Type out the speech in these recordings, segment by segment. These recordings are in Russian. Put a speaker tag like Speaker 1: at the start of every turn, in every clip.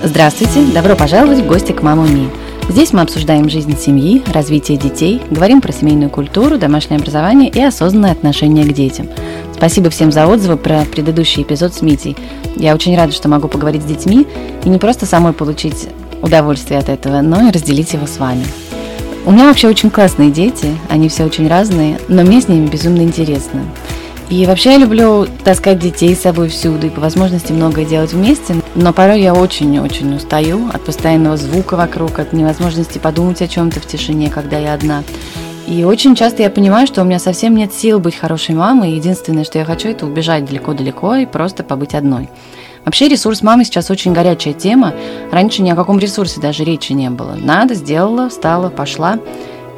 Speaker 1: Здравствуйте! Добро пожаловать в гости к Маму Ми. Здесь мы обсуждаем жизнь семьи, развитие детей, говорим про семейную культуру, домашнее образование и осознанное отношение к детям. Спасибо всем за отзывы про предыдущий эпизод с Митей. Я очень рада, что могу поговорить с детьми и не просто самой получить удовольствие от этого, но и разделить его с вами. У меня вообще очень классные дети, они все очень разные, но мне с ними безумно интересно. И вообще я люблю таскать детей с собой всюду и по возможности многое делать вместе, но порой я очень-очень устаю от постоянного звука вокруг, от невозможности подумать о чем-то в тишине, когда я одна. И очень часто я понимаю, что у меня совсем нет сил быть хорошей мамой, единственное, что я хочу, это убежать далеко-далеко и просто побыть одной. Вообще ресурс мамы сейчас очень горячая тема. Раньше ни о каком ресурсе даже речи не было. Надо, сделала, встала, пошла.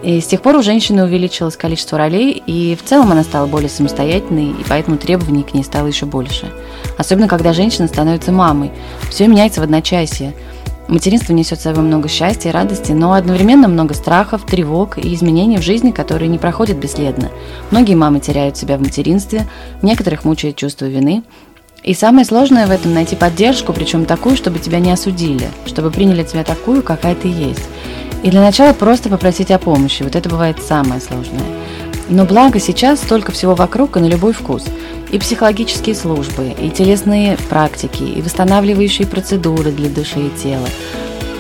Speaker 1: И с тех пор у женщины увеличилось количество ролей, и в целом она стала более самостоятельной, и поэтому требований к ней стало еще больше. Особенно, когда женщина становится мамой. Все меняется в одночасье. Материнство несет с собой много счастья и радости, но одновременно много страхов, тревог и изменений в жизни, которые не проходят бесследно. Многие мамы теряют себя в материнстве, некоторых мучает чувство вины. И самое сложное в этом найти поддержку, причем такую, чтобы тебя не осудили, чтобы приняли тебя такую, какая ты есть. И для начала просто попросить о помощи. Вот это бывает самое сложное. Но благо сейчас столько всего вокруг и на любой вкус. И психологические службы, и телесные практики, и восстанавливающие процедуры для души и тела.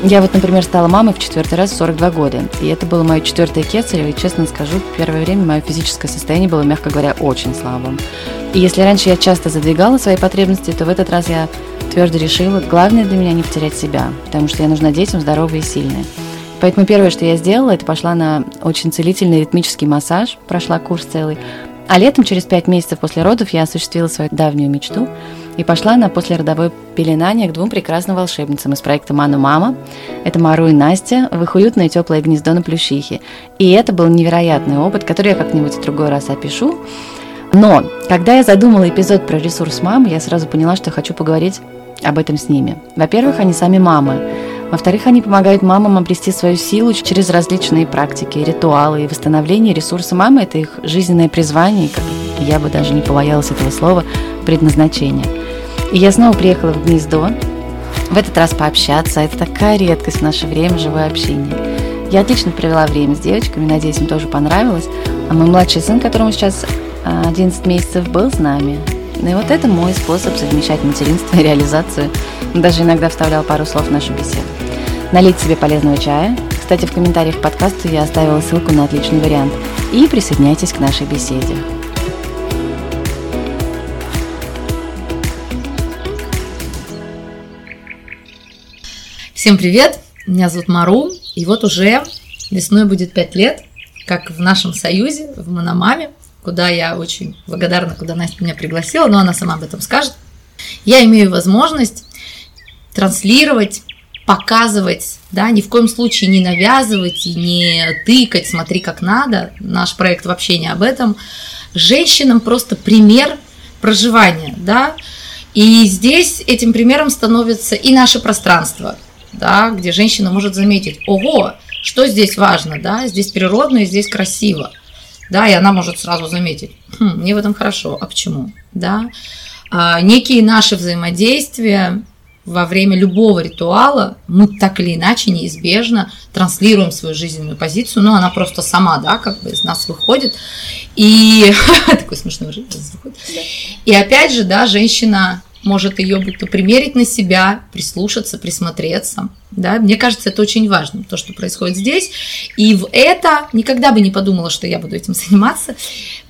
Speaker 1: Я вот, например, стала мамой в четвертый раз в 42 года. И это было мое четвертое кесарево, и, честно скажу, первое время мое физическое состояние было, мягко говоря, очень слабым. И если раньше я часто задвигала свои потребности, то в этот раз я твердо решила, главное для меня не потерять себя, потому что я нужна детям здоровой и сильной. Поэтому первое, что я сделала, это пошла на очень целительный ритмический массаж, прошла курс целый. А летом, через пять месяцев после родов, я осуществила свою давнюю мечту и пошла на послеродовое пеленание к двум прекрасным волшебницам из проекта «Ману Мама». Это Мару и Настя в их уютное теплое гнездо на Плющихе. И это был невероятный опыт, который я как-нибудь в другой раз опишу. Но когда я задумала эпизод про ресурс мамы, я сразу поняла, что хочу поговорить об этом с ними. Во-первых, они сами мамы. Во-вторых, они помогают мамам обрести свою силу через различные практики, ритуалы и восстановление ресурса мамы – это их жизненное призвание, как я бы даже не побоялась этого слова, предназначение. И я снова приехала в гнездо, в этот раз пообщаться. Это такая редкость в наше время, живое общение. Я отлично провела время с девочками, надеюсь, им тоже понравилось. А мой младший сын, которому сейчас 11 месяцев, был с нами. Ну и вот это мой способ совмещать материнство и реализацию. Даже иногда вставлял пару слов в нашу беседу налить себе полезного чая. Кстати, в комментариях к подкасту я оставила ссылку на отличный вариант. И присоединяйтесь к нашей беседе.
Speaker 2: Всем привет! Меня зовут Мару, и вот уже весной будет 5 лет, как в нашем союзе, в Мономаме, куда я очень благодарна, куда Настя меня пригласила, но она сама об этом скажет. Я имею возможность транслировать показывать, да, ни в коем случае не навязывать и не тыкать, смотри как надо. Наш проект вообще не об этом. Женщинам просто пример проживания, да. И здесь этим примером становится и наше пространство, да, где женщина может заметить, ого, что здесь важно, да, здесь природно и здесь красиво, да, и она может сразу заметить, хм, мне в этом хорошо, а почему, да. А, некие наши взаимодействия, во время любого ритуала мы так или иначе неизбежно транслируем свою жизненную позицию, но она просто сама, да, как бы из нас выходит. И такой смешной звук. И опять же, да, женщина может ее будто примерить на себя, прислушаться, присмотреться. Да? Мне кажется, это очень важно, то, что происходит здесь. И в это никогда бы не подумала, что я буду этим заниматься.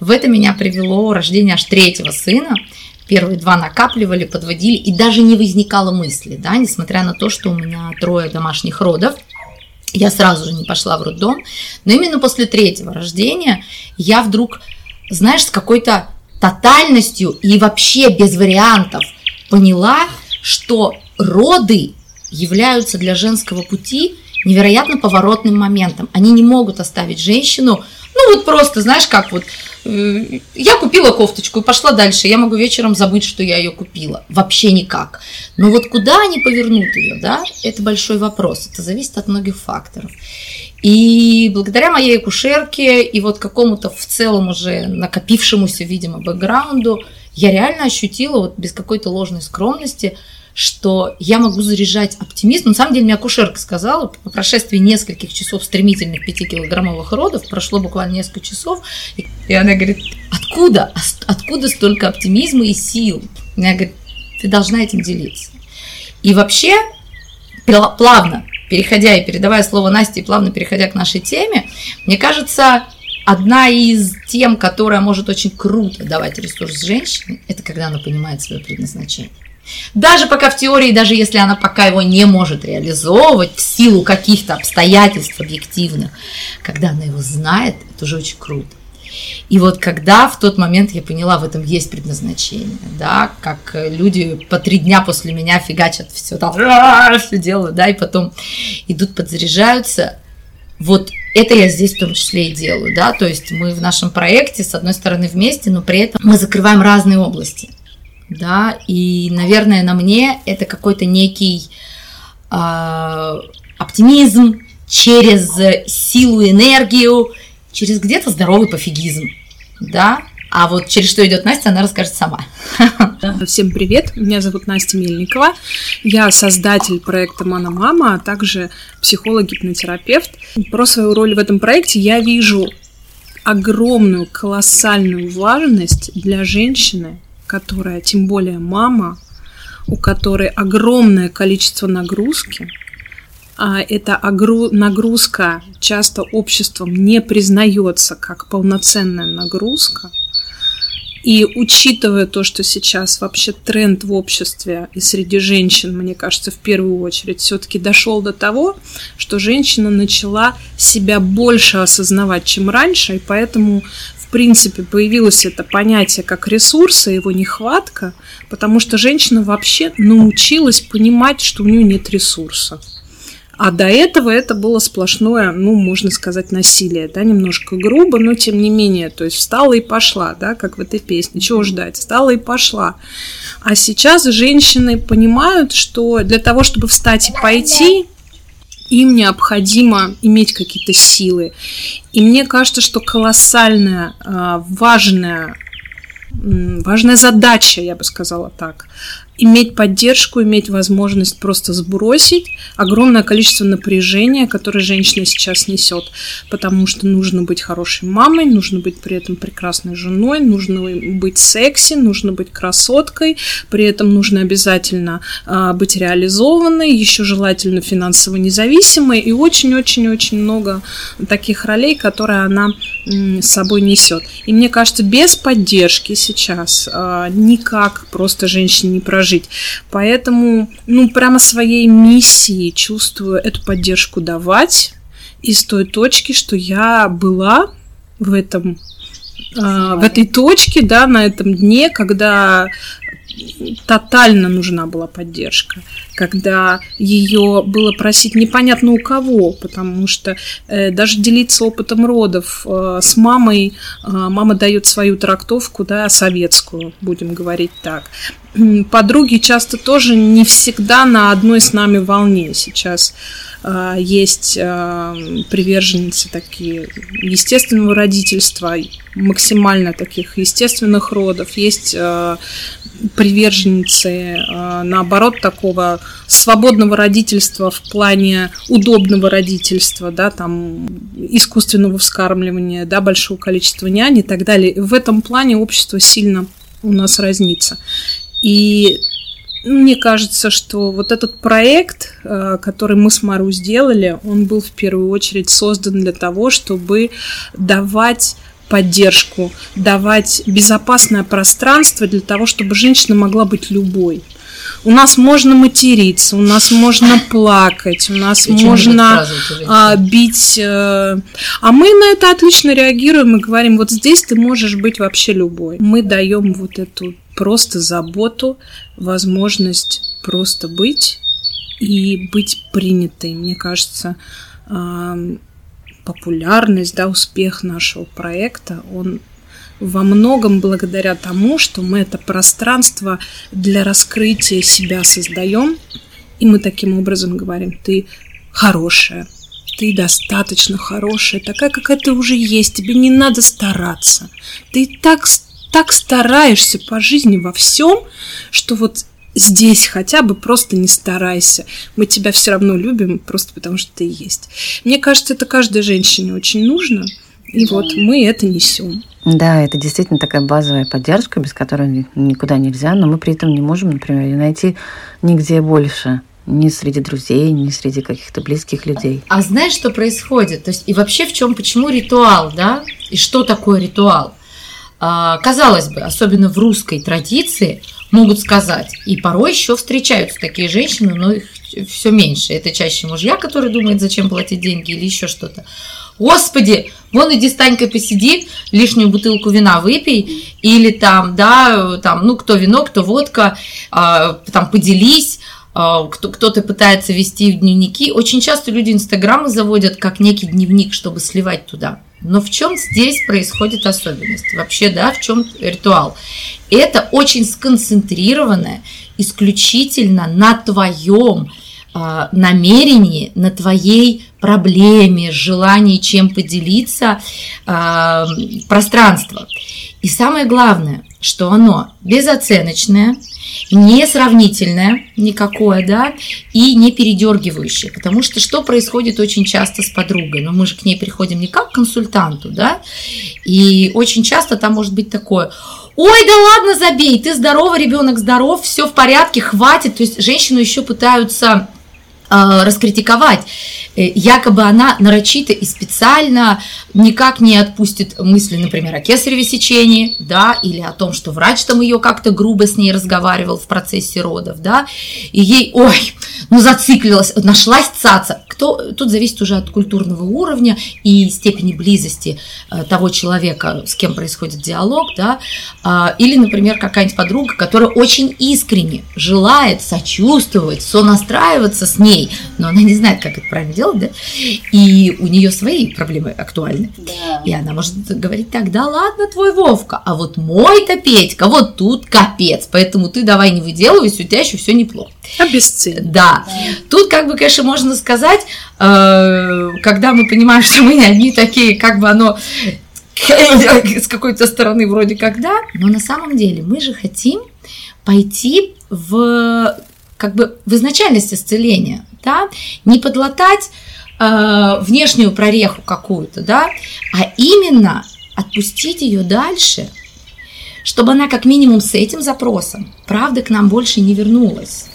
Speaker 2: В это меня привело рождение аж третьего сына первые два накапливали, подводили, и даже не возникало мысли, да, несмотря на то, что у меня трое домашних родов, я сразу же не пошла в роддом, но именно после третьего рождения я вдруг, знаешь, с какой-то тотальностью и вообще без вариантов поняла, что роды являются для женского пути невероятно поворотным моментом. Они не могут оставить женщину, ну вот просто, знаешь, как вот Э, я купила кофточку и пошла дальше. Я могу вечером забыть, что я ее купила. Вообще никак. Но вот куда они повернут ее, да, это большой вопрос. Это зависит от многих факторов. И благодаря моей акушерке и вот какому-то в целом уже накопившемуся, видимо, бэкграунду, я реально ощутила, вот без какой-то ложной скромности, что я могу заряжать оптимизм. На самом деле, мне акушерка сказала, по прошествии нескольких часов стремительных 5-килограммовых родов, прошло буквально несколько часов, и она говорит, откуда? Откуда столько оптимизма и сил? Она говорит, ты должна этим делиться. И вообще, плавно, переходя и передавая слово Насте, и плавно переходя к нашей теме, мне кажется, одна из тем, которая может очень круто давать ресурс женщине, это когда она понимает свое предназначение. Даже пока в теории, даже если она пока его не может реализовывать в силу каких-то обстоятельств объективных, когда она его знает, это уже очень круто. И вот когда в тот момент я поняла, в этом есть предназначение, да, как люди по три дня после меня фигачат все там, все делают, да, и потом идут, подзаряжаются, вот это я здесь в том числе и делаю, да, то есть мы в нашем проекте, с одной стороны, вместе, но при этом мы закрываем разные области, да, и, наверное, на мне это какой-то некий э, оптимизм через силу, энергию, через где-то здоровый пофигизм, да, а вот через что идет Настя, она расскажет сама.
Speaker 3: Всем привет, меня зовут Настя Мельникова. Я создатель проекта «Мана Мама», а также психолог-гипнотерапевт. Про свою роль в этом проекте я вижу огромную, колоссальную важность для женщины, которая, тем более мама, у которой огромное количество нагрузки, а эта нагрузка часто обществом не признается как полноценная нагрузка. И учитывая то, что сейчас вообще тренд в обществе и среди женщин, мне кажется, в первую очередь, все-таки дошел до того, что женщина начала себя больше осознавать, чем раньше, и поэтому в принципе появилось это понятие как ресурса, его нехватка, потому что женщина вообще научилась понимать, что у нее нет ресурса. А до этого это было сплошное, ну, можно сказать, насилие, да, немножко грубо, но тем не менее, то есть встала и пошла, да, как в этой песне, чего ждать, встала и пошла. А сейчас женщины понимают, что для того, чтобы встать и пойти, им необходимо иметь какие-то силы. И мне кажется, что колоссальная, а, важная важная задача, я бы сказала так, иметь поддержку, иметь возможность просто сбросить огромное количество напряжения, которое женщина сейчас несет, потому что нужно быть хорошей мамой, нужно быть при этом прекрасной женой, нужно быть секси, нужно быть красоткой, при этом нужно обязательно э, быть реализованной, еще желательно финансово независимой. И очень-очень-очень много таких ролей, которые она э, с собой несет. И мне кажется, без поддержки сейчас э, никак просто женщине не прожить жить. Поэтому, ну, прямо своей миссией чувствую эту поддержку давать из той точки, что я была в этом а, в этой точке, да, на этом дне, когда тотально нужна была поддержка, когда ее было просить непонятно у кого, потому что э, даже делиться опытом родов э, с мамой, э, мама дает свою трактовку, да, советскую, будем говорить так. Подруги часто тоже не всегда на одной с нами волне. Сейчас э, есть э, приверженцы такие естественного родительства, максимально таких естественных родов, есть э, приверженцы, наоборот, такого свободного родительства в плане удобного родительства, да, там, искусственного вскармливания, да, большого количества нянь и так далее. В этом плане общество сильно у нас разнится. И мне кажется, что вот этот проект, э, который мы с Мару сделали, он был в первую очередь создан для того, чтобы давать поддержку, давать безопасное пространство для того, чтобы женщина могла быть любой. У нас можно материться, у нас можно плакать, у нас И можно а, бить. Э, а мы на это отлично реагируем и говорим, вот здесь ты можешь быть вообще любой. Мы даем вот эту просто заботу, возможность просто быть и быть принятой. Мне кажется, популярность, да, успех нашего проекта, он во многом благодаря тому, что мы это пространство для раскрытия себя создаем, и мы таким образом говорим, ты хорошая, ты достаточно хорошая, такая, какая ты уже есть, тебе не надо стараться, ты так так стараешься по жизни во всем, что вот здесь хотя бы просто не старайся. Мы тебя все равно любим, просто потому что ты есть. Мне кажется, это каждой женщине очень нужно. И вот мы это несем.
Speaker 1: Да, это действительно такая базовая поддержка, без которой никуда нельзя, но мы при этом не можем, например, найти нигде больше ни среди друзей, ни среди каких-то близких людей.
Speaker 2: А знаешь, что происходит? То есть и вообще в чем, почему ритуал, да? И что такое ритуал? А, казалось бы, особенно в русской традиции, могут сказать, и порой еще встречаются такие женщины, но их все меньше. Это чаще мужья, которые думают, зачем платить деньги или еще что-то. Господи, вон иди стань-ка посиди, лишнюю бутылку вина выпей, или там, да, там, ну, кто вино, кто водка, а, там, поделись, кто-то пытается вести в дневники. Очень часто люди Инстаграмы заводят как некий дневник, чтобы сливать туда. Но в чем здесь происходит особенность? Вообще, да, в чем ритуал? Это очень сконцентрированное исключительно на твоем э, намерении, на твоей проблеме, желании чем поделиться э, пространство. И самое главное, что оно безоценочное, не сравнительное никакое, да, и не передергивающее. Потому что что происходит очень часто с подругой? Но ну, мы же к ней приходим не как к консультанту, да, и очень часто там может быть такое, Ой, да ладно, забей, ты здорова, ребенок здоров, все в порядке, хватит. То есть женщину еще пытаются раскритиковать. Э, якобы она нарочито и специально никак не отпустит мысли, например, о кесареве сечении, да, или о том, что врач там ее как-то грубо с ней разговаривал в процессе родов, да, и ей, ой, ну зациклилась, нашлась цаца. Кто, тут зависит уже от культурного уровня и степени близости э, того человека, с кем происходит диалог, да, а, или, например, какая-нибудь подруга, которая очень искренне желает сочувствовать, сонастраиваться с ней, но она не знает, как это правильно делать, да, и у нее свои проблемы актуальны. Да. И она может говорить так, да ладно, твой Вовка, а вот мой-то Петька, вот тут капец, поэтому ты давай не выделывайся, у тебя еще все неплохо.
Speaker 3: Обесценивай.
Speaker 2: Да. да. Тут, как бы, конечно, можно сказать, когда мы понимаем, что мы не одни такие, как бы оно с какой-то стороны вроде как да, но на самом деле мы же хотим пойти в как бы в изначальность исцеления, да, не подлатать э, внешнюю прореху какую-то, да, а именно отпустить ее дальше, чтобы она как минимум с этим запросом, правда, к нам больше не вернулась.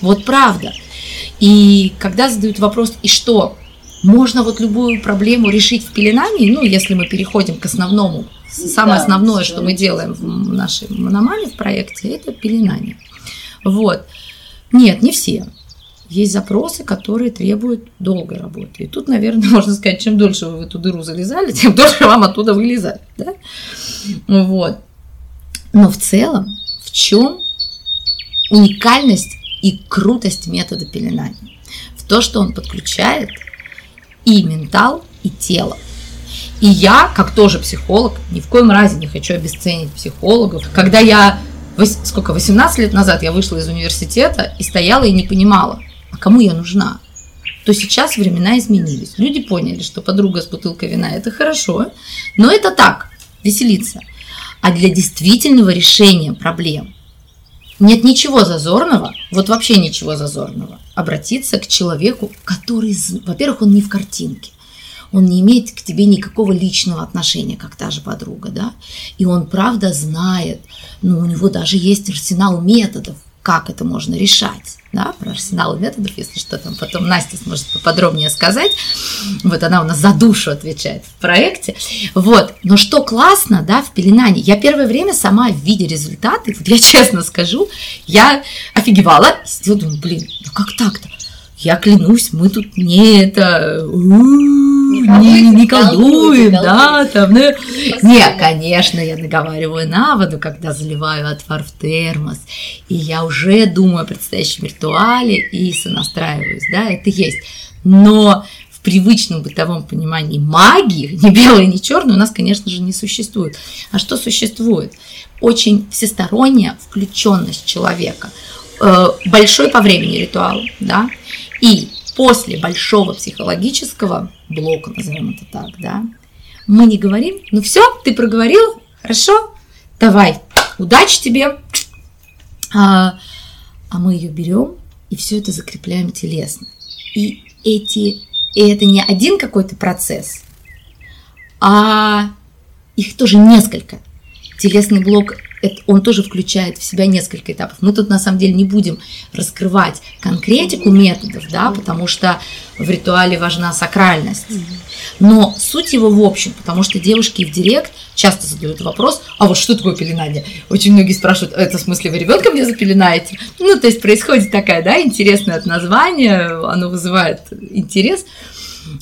Speaker 2: Вот правда. И когда задают вопрос, и что, можно вот любую проблему решить в пеленании, ну, если мы переходим к основному, самое да, основное, что мы делаем в нашей мономаме в проекте, это пеленание. Вот. Нет, не все. Есть запросы, которые требуют долгой работы. И тут, наверное, можно сказать, чем дольше вы в эту дыру залезали, тем дольше вам оттуда вылезать. Да? Вот. Но в целом, в чем уникальность и крутость метода пеленания? В то, что он подключает и ментал, и тело. И я, как тоже психолог, ни в коем разе не хочу обесценить психологов. Когда я сколько, 18 лет назад я вышла из университета и стояла и не понимала, а кому я нужна? То сейчас времена изменились. Люди поняли, что подруга с бутылкой вина – это хорошо, но это так, веселиться. А для действительного решения проблем нет ничего зазорного, вот вообще ничего зазорного, обратиться к человеку, который, во-первых, он не в картинке, он не имеет к тебе никакого личного отношения, как та же подруга, да, и он правда знает, ну, у него даже есть арсенал методов, как это можно решать, да, про арсенал методов, если что, там потом Настя сможет поподробнее сказать, вот она у нас за душу отвечает в проекте, вот, но что классно, да, в пеленании, я первое время сама в виде результаты, вот я честно скажу, я офигевала, сидела, думаю, блин, ну как так-то, я клянусь, мы тут не это, не, не колдуем, да, там, ну, не, конечно, я наговариваю на воду, когда заливаю отвар в термос, и я уже думаю о предстоящем ритуале и сонастраиваюсь, да, это есть, но в привычном бытовом понимании магии, ни белой, ни черной, у нас, конечно же, не существует. А что существует? Очень всесторонняя включенность человека, э, большой по времени ритуал, да, и после большого психологического блока, назовем это так, да, мы не говорим, ну все, ты проговорил, хорошо, давай, удачи тебе. А, а мы ее берем и все это закрепляем телесно. И эти, и это не один какой-то процесс, а их тоже несколько. Телесный блок это, он тоже включает в себя несколько этапов. Мы тут на самом деле не будем раскрывать конкретику методов, да, потому что в ритуале важна сакральность. Но суть его в общем, потому что девушки в директ часто задают вопрос, а вот что такое пеленание? Очень многие спрашивают, это в смысле вы ребенка мне запеленаете? Ну, то есть происходит такая, да, интересное от названия, оно вызывает интерес.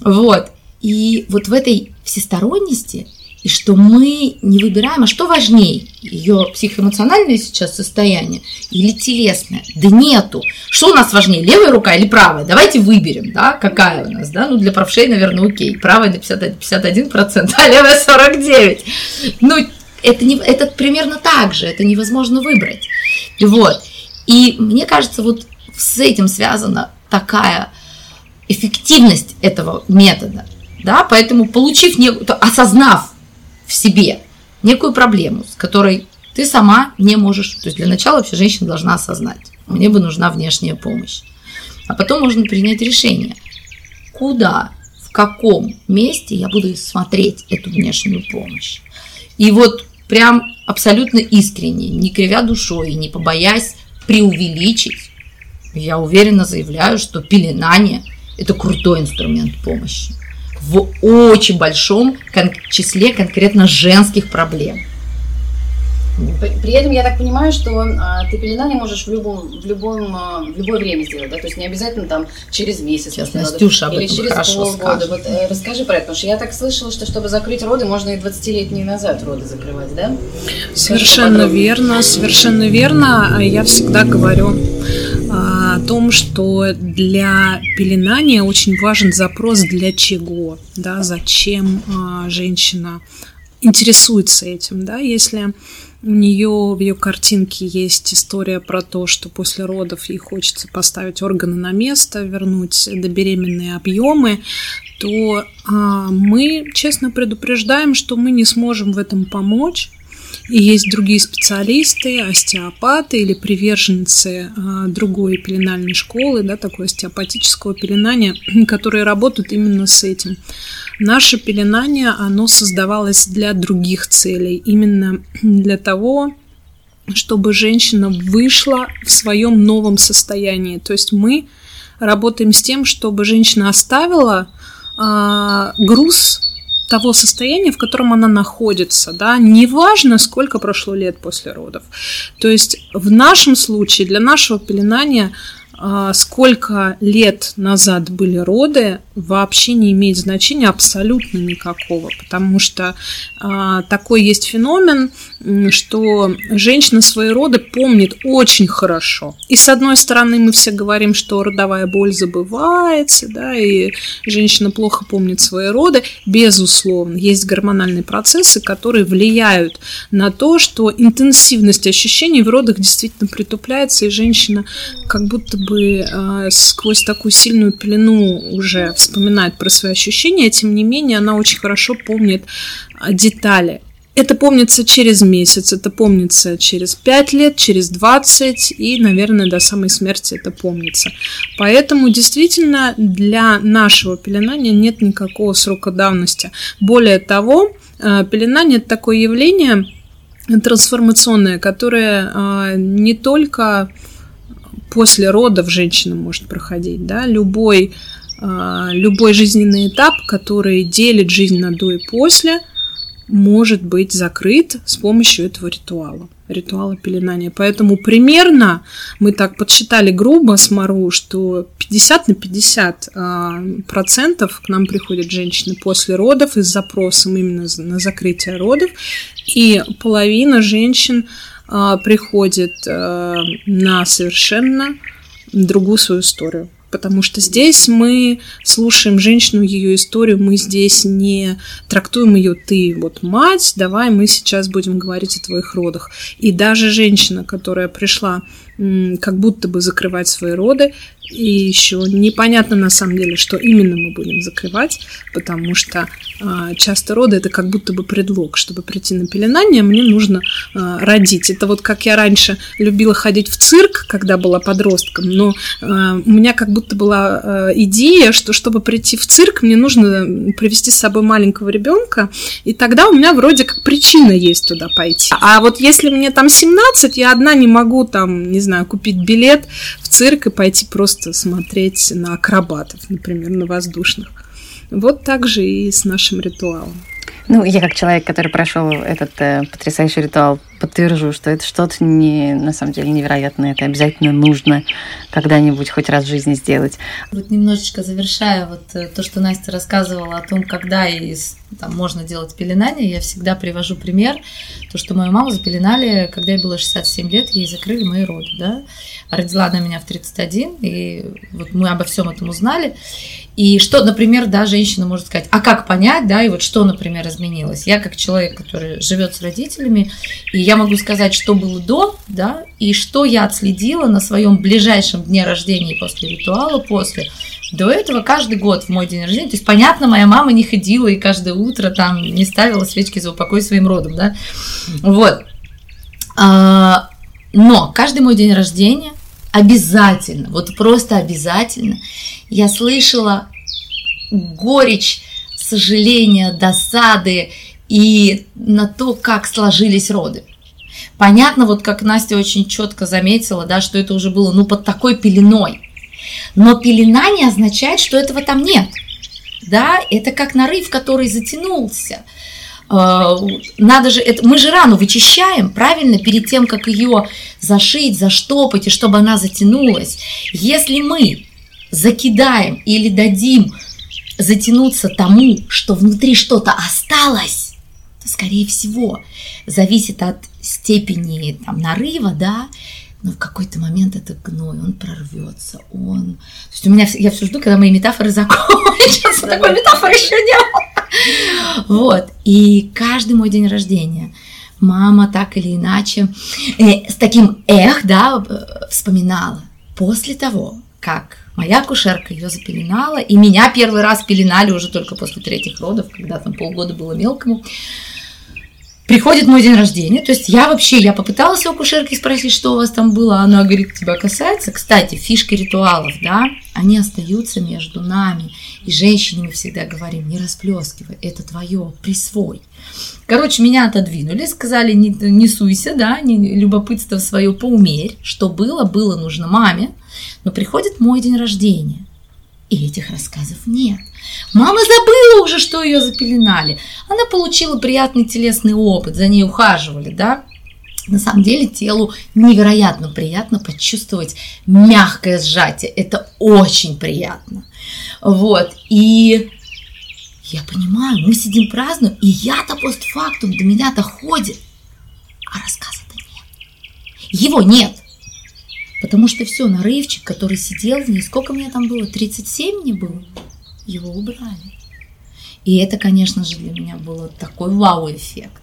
Speaker 2: Вот. И вот в этой всесторонности и что мы не выбираем, а что важнее, ее психоэмоциональное сейчас состояние или телесное? Да нету. Что у нас важнее, левая рука или правая? Давайте выберем, да, какая у нас, да, ну для правшей, наверное, окей, правая на 51%, а левая 49%. Ну, это, не, это примерно так же, это невозможно выбрать. Вот. И мне кажется, вот с этим связана такая эффективность этого метода, да, поэтому получив, не, осознав в себе некую проблему, с которой ты сама не можешь. То есть для начала вообще женщина должна осознать, мне бы нужна внешняя помощь. А потом можно принять решение, куда, в каком месте я буду смотреть эту внешнюю помощь. И вот прям абсолютно искренне, не кривя душой, не побоясь преувеличить, я уверенно заявляю, что пеленание – это крутой инструмент помощи в очень большом числе конкретно женских проблем.
Speaker 1: При этом я так понимаю, что а, ты пеленание можешь в любом, в любом, а, в любое время сделать, да, то есть не обязательно там через месяц.
Speaker 2: Сейчас Настюша об
Speaker 1: или через полгода. Вот, э, расскажи про это, потому что я так слышала, что чтобы закрыть роды, можно и 20-летние назад роды закрывать, да?
Speaker 3: Совершенно верно, совершенно верно. Я всегда говорю а, о том, что для пеленания очень важен запрос для чего, да, зачем а, женщина интересуется этим, да, если у нее в ее картинке есть история про то, что после родов ей хочется поставить органы на место, вернуть добеременные объемы, то а, мы честно предупреждаем, что мы не сможем в этом помочь. И есть другие специалисты, остеопаты или приверженцы а, другой пеленальной школы, да, такой остеопатического пеленания, которые работают именно с этим. Наше пеленание, оно создавалось для других целей, именно для того, чтобы женщина вышла в своем новом состоянии. То есть мы работаем с тем, чтобы женщина оставила а, груз того состояния, в котором она находится, да, неважно, сколько прошло лет после родов. То есть в нашем случае, для нашего пеленания сколько лет назад были роды, вообще не имеет значения абсолютно никакого, потому что а, такой есть феномен, что женщина свои роды помнит очень хорошо. И с одной стороны мы все говорим, что родовая боль забывается, да, и женщина плохо помнит свои роды. Безусловно, есть гормональные процессы, которые влияют на то, что интенсивность ощущений в родах действительно притупляется, и женщина как будто бы э, сквозь такую сильную пелену уже вспоминает про свои ощущения, тем не менее она очень хорошо помнит а, детали. Это помнится через месяц, это помнится через 5 лет, через 20 и, наверное, до самой смерти это помнится. Поэтому действительно для нашего пеленания нет никакого срока давности. Более того, а, пеленание – это такое явление трансформационное, которое не только после родов женщина может проходить, да, любой, а, любой жизненный этап, который делит жизнь на до и после, может быть закрыт с помощью этого ритуала, ритуала пеленания. Поэтому примерно мы так подсчитали грубо с Мару, что 50 на 50 а, процентов к нам приходят женщины после родов и с запросом именно на закрытие родов, и половина женщин приходит а, на совершенно другую свою историю. Потому что здесь мы слушаем женщину, ее историю, мы здесь не трактуем ее ты, вот мать, давай мы сейчас будем говорить о твоих родах. И даже женщина, которая пришла как будто бы закрывать свои роды, И еще непонятно на самом деле, что именно мы будем закрывать, потому что э, часто роды это как будто бы предлог, чтобы прийти на пеленание, мне нужно э, родить. Это вот как я раньше любила ходить в цирк, когда была подростком, но э, у меня как будто была э, идея, что чтобы прийти в цирк, мне нужно привести с собой маленького ребенка, и тогда у меня вроде как причина есть туда пойти. А вот если мне там 17, я одна не могу там, не знаю, купить билет в цирк и пойти просто смотреть на акробатов, например, на воздушных. Вот так же и с нашим ритуалом.
Speaker 1: Ну, я как человек, который прошел этот э, потрясающий ритуал, подтвержу, что это что-то не, на самом деле невероятное. Это обязательно нужно когда-нибудь хоть раз в жизни сделать.
Speaker 2: Вот немножечко завершая вот э, то, что Настя рассказывала о том, когда и там, можно делать пеленание, я всегда привожу пример, то, что мою маму запеленали, когда ей было 67 лет, ей закрыли мои роды, да. Родила она меня в 31, и вот мы обо всем этом узнали. И что, например, да, женщина может сказать, а как понять, да, и вот что, например, изменилось. Я как человек, который живет с родителями, и я могу сказать, что было до, да, и что я отследила на своем ближайшем дне рождения после ритуала, после. До этого каждый год в мой день рождения, то есть, понятно, моя мама не ходила и каждое утро там не ставила свечки за упокой своим родом, да, вот. А, но каждый мой день рождения обязательно, вот просто обязательно, я слышала горечь сожаления, досады и на то, как сложились роды. Понятно, вот как Настя очень четко заметила, да, что это уже было ну под такой пеленой. Но пелена не означает, что этого там нет. Да, это как нарыв, который затянулся. А, надо же, это, мы же рану вычищаем, правильно, перед тем, как ее зашить, заштопать, и чтобы она затянулась. Если мы закидаем или дадим затянуться тому, что внутри что-то осталось, то, скорее всего, зависит от степени там, нарыва, да, но в какой-то момент этот гной, он прорвется, он... То есть у меня, я все жду, когда мои метафоры закончатся, такой метафоры еще не было. Вот, и каждый мой день рождения мама так или иначе э, с таким эх, да, вспоминала. После того, как Моя акушерка ее запеленала, и меня первый раз пеленали уже только после третьих родов, когда там полгода было мелкому. Приходит мой день рождения, то есть я вообще, я попыталась у акушерки спросить, что у вас там было, она говорит, тебя касается. Кстати, фишки ритуалов, да, они остаются между нами, и женщине мы всегда говорим, не расплескивай, это твое, присвой. Короче, меня отодвинули, сказали, не, не суйся, да, не, любопытство свое поумерь, что было, было нужно маме, но приходит мой день рождения, и этих рассказов нет. Мама забыла уже, что ее запеленали. Она получила приятный телесный опыт, за ней ухаживали, да. На самом деле телу невероятно приятно почувствовать мягкое сжатие. Это очень приятно. Вот. И я понимаю, мы сидим празднуем, и я-то постфактум до меня доходит, а рассказа-то нет. Его нет. Потому что все, нарывчик, который сидел в ней, сколько мне там было, 37 мне было, его убрали. И это, конечно же, для меня было такой вау-эффект.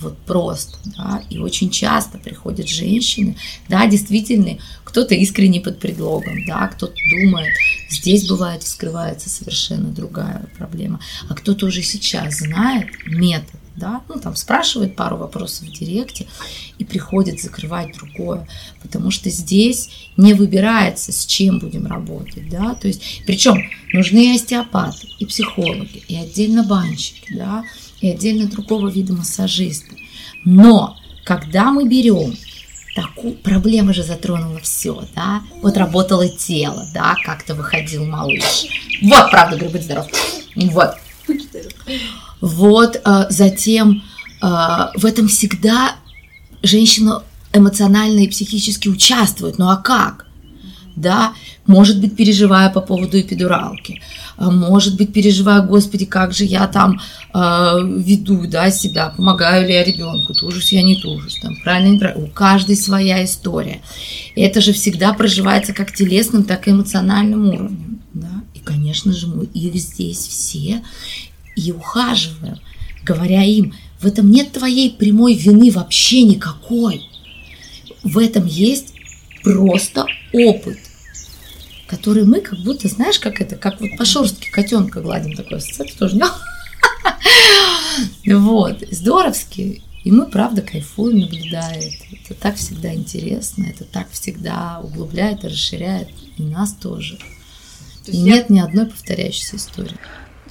Speaker 2: Вот просто, да, и очень часто приходят женщины, да, действительно, кто-то искренне под предлогом, да, кто-то думает, здесь бывает вскрывается совершенно другая проблема, а кто-то уже сейчас знает метод, да, ну там спрашивает пару вопросов в директе и приходит закрывать другое, потому что здесь не выбирается, с чем будем работать, да, то есть, причем нужны и остеопаты, и психологи, и отдельно банщики, да, и отдельно другого вида массажисты, но когда мы берем такую проблему же затронула все, да, вот работало тело, да, как-то выходил малыш, вот, правда, говорю, будь здоров, вот, вот, а, затем а, в этом всегда женщина эмоционально и психически участвует. Ну а как? Да, может быть, переживая по поводу эпидуралки, а, может быть, переживая, господи, как же я там э, веду да, себя, помогаю ли я ребенку, тужусь я не тужусь, там, правильно, не. У каждой своя история. И это же всегда проживается как телесным, так и эмоциональным уровнем. Да? И, конечно же, мы их здесь все и ухаживаем, говоря им, в этом нет твоей прямой вины вообще никакой. В этом есть просто опыт. которые мы как будто, знаешь, как это, как вот по шорстке котенка гладим такой ассоциацию тоже. Вот, здоровски. И мы, правда, кайфуем, наблюдая это. Это так всегда интересно, это так всегда углубляет и расширяет и нас тоже. И нет ни одной повторяющейся истории.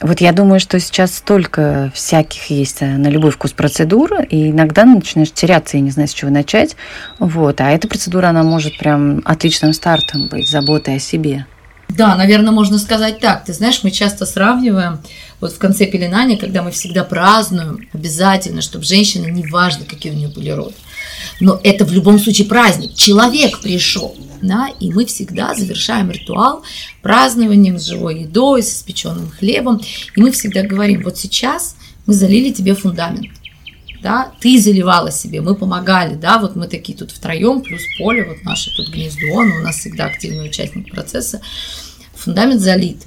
Speaker 1: Вот я думаю, что сейчас столько всяких есть э, на любой вкус процедур, и иногда начинаешь теряться и не знаешь, с чего начать. Вот. А эта процедура, она может прям отличным стартом быть, заботой о себе.
Speaker 2: Да, наверное, можно сказать так. Ты знаешь, мы часто сравниваем вот в конце пеленания, когда мы всегда празднуем, обязательно, чтобы женщина, неважно, какие у нее были роды, но это в любом случае праздник. Человек пришел, да, и мы всегда завершаем ритуал празднованием с живой едой, с испеченным хлебом, и мы всегда говорим, вот сейчас мы залили тебе фундамент, да, ты заливала себе, мы помогали, да, вот мы такие тут втроем, плюс поле, вот наше тут гнездо, но у нас всегда активный участник процесса, фундамент залит.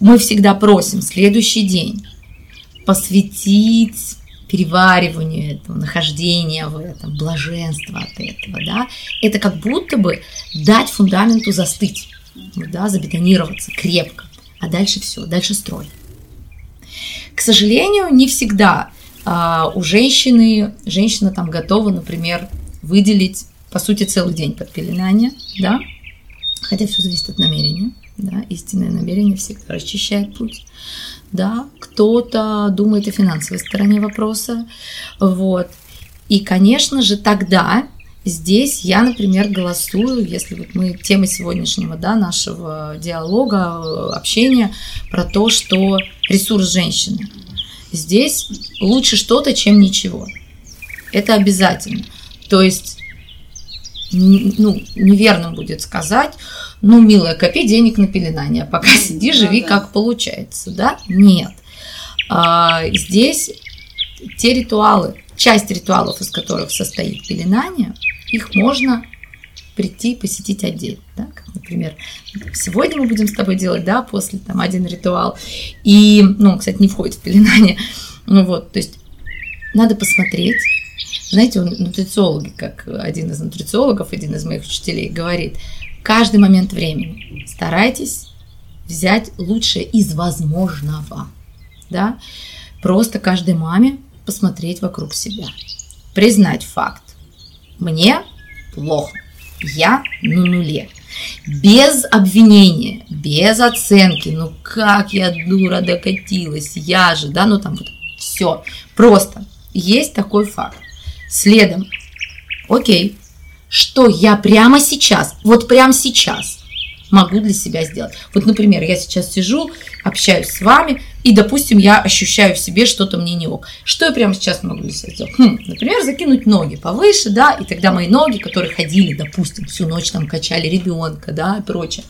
Speaker 2: Мы всегда просим следующий день посвятить перевариванию этого, нахождения в этом, блаженства от этого, да, это как будто бы дать фундаменту застыть, да, забетонироваться крепко, а дальше все, дальше строй. К сожалению, не всегда а, у женщины, женщина там готова, например, выделить, по сути, целый день под да, хотя все зависит от намерения, да, истинное намерение всегда расчищает путь да, кто-то думает о финансовой стороне вопроса, вот. И, конечно же, тогда здесь я, например, голосую, если вот мы тема сегодняшнего, да, нашего диалога, общения про то, что ресурс женщины. Здесь лучше что-то, чем ничего. Это обязательно. То есть, ну, неверно будет сказать, ну, милая, копи денег на пеленание, пока сиди, живи да, как получается, да? Нет. А, здесь те ритуалы, часть ритуалов, из которых состоит пеленание, их можно прийти посетить отдельно, да, как, например, сегодня мы будем с тобой делать, да, после там один ритуал, и, ну, кстати, не входит в пеленание, ну вот, то есть надо посмотреть, знаете, нутрициологи, как один из нутрициологов, один из моих учителей говорит, каждый момент времени старайтесь взять лучшее из возможного. Да? Просто каждой маме посмотреть вокруг себя. Признать факт. Мне плохо. Я на нуле. Без обвинения, без оценки. Ну как я дура докатилась, я же, да, ну там вот все. Просто есть такой факт. Следом. Окей, что я прямо сейчас, вот прямо сейчас могу для себя сделать. Вот, например, я сейчас сижу, общаюсь с вами, и, допустим, я ощущаю в себе что-то мне не ок. Что я прямо сейчас могу для себя сделать? Хм, например, закинуть ноги повыше, да, и тогда мои ноги, которые ходили, допустим, всю ночь там качали ребенка, да, и прочее,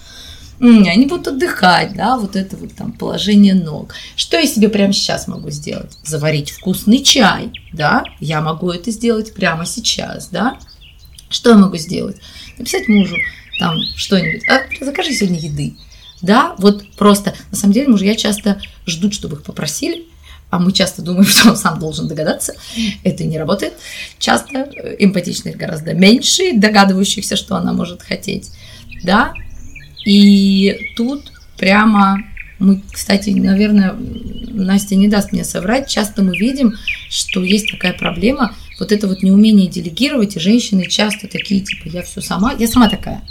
Speaker 2: они будут отдыхать, да, вот это вот там положение ног. Что я себе прямо сейчас могу сделать? Заварить вкусный чай, да, я могу это сделать прямо сейчас, да, что я могу сделать? Написать мужу там что-нибудь. А, закажи сегодня еды. Да, вот просто, на самом деле, мужья часто ждут, чтобы их попросили, а мы часто думаем, что он сам должен догадаться. Это не работает. Часто э, эмпатичных гораздо меньше, догадывающихся, что она может хотеть. Да, и тут прямо мы, кстати, наверное, Настя не даст мне соврать, часто мы видим, что есть такая проблема – вот это вот неумение делегировать, и женщины часто такие, типа, я все сама, я сама такая.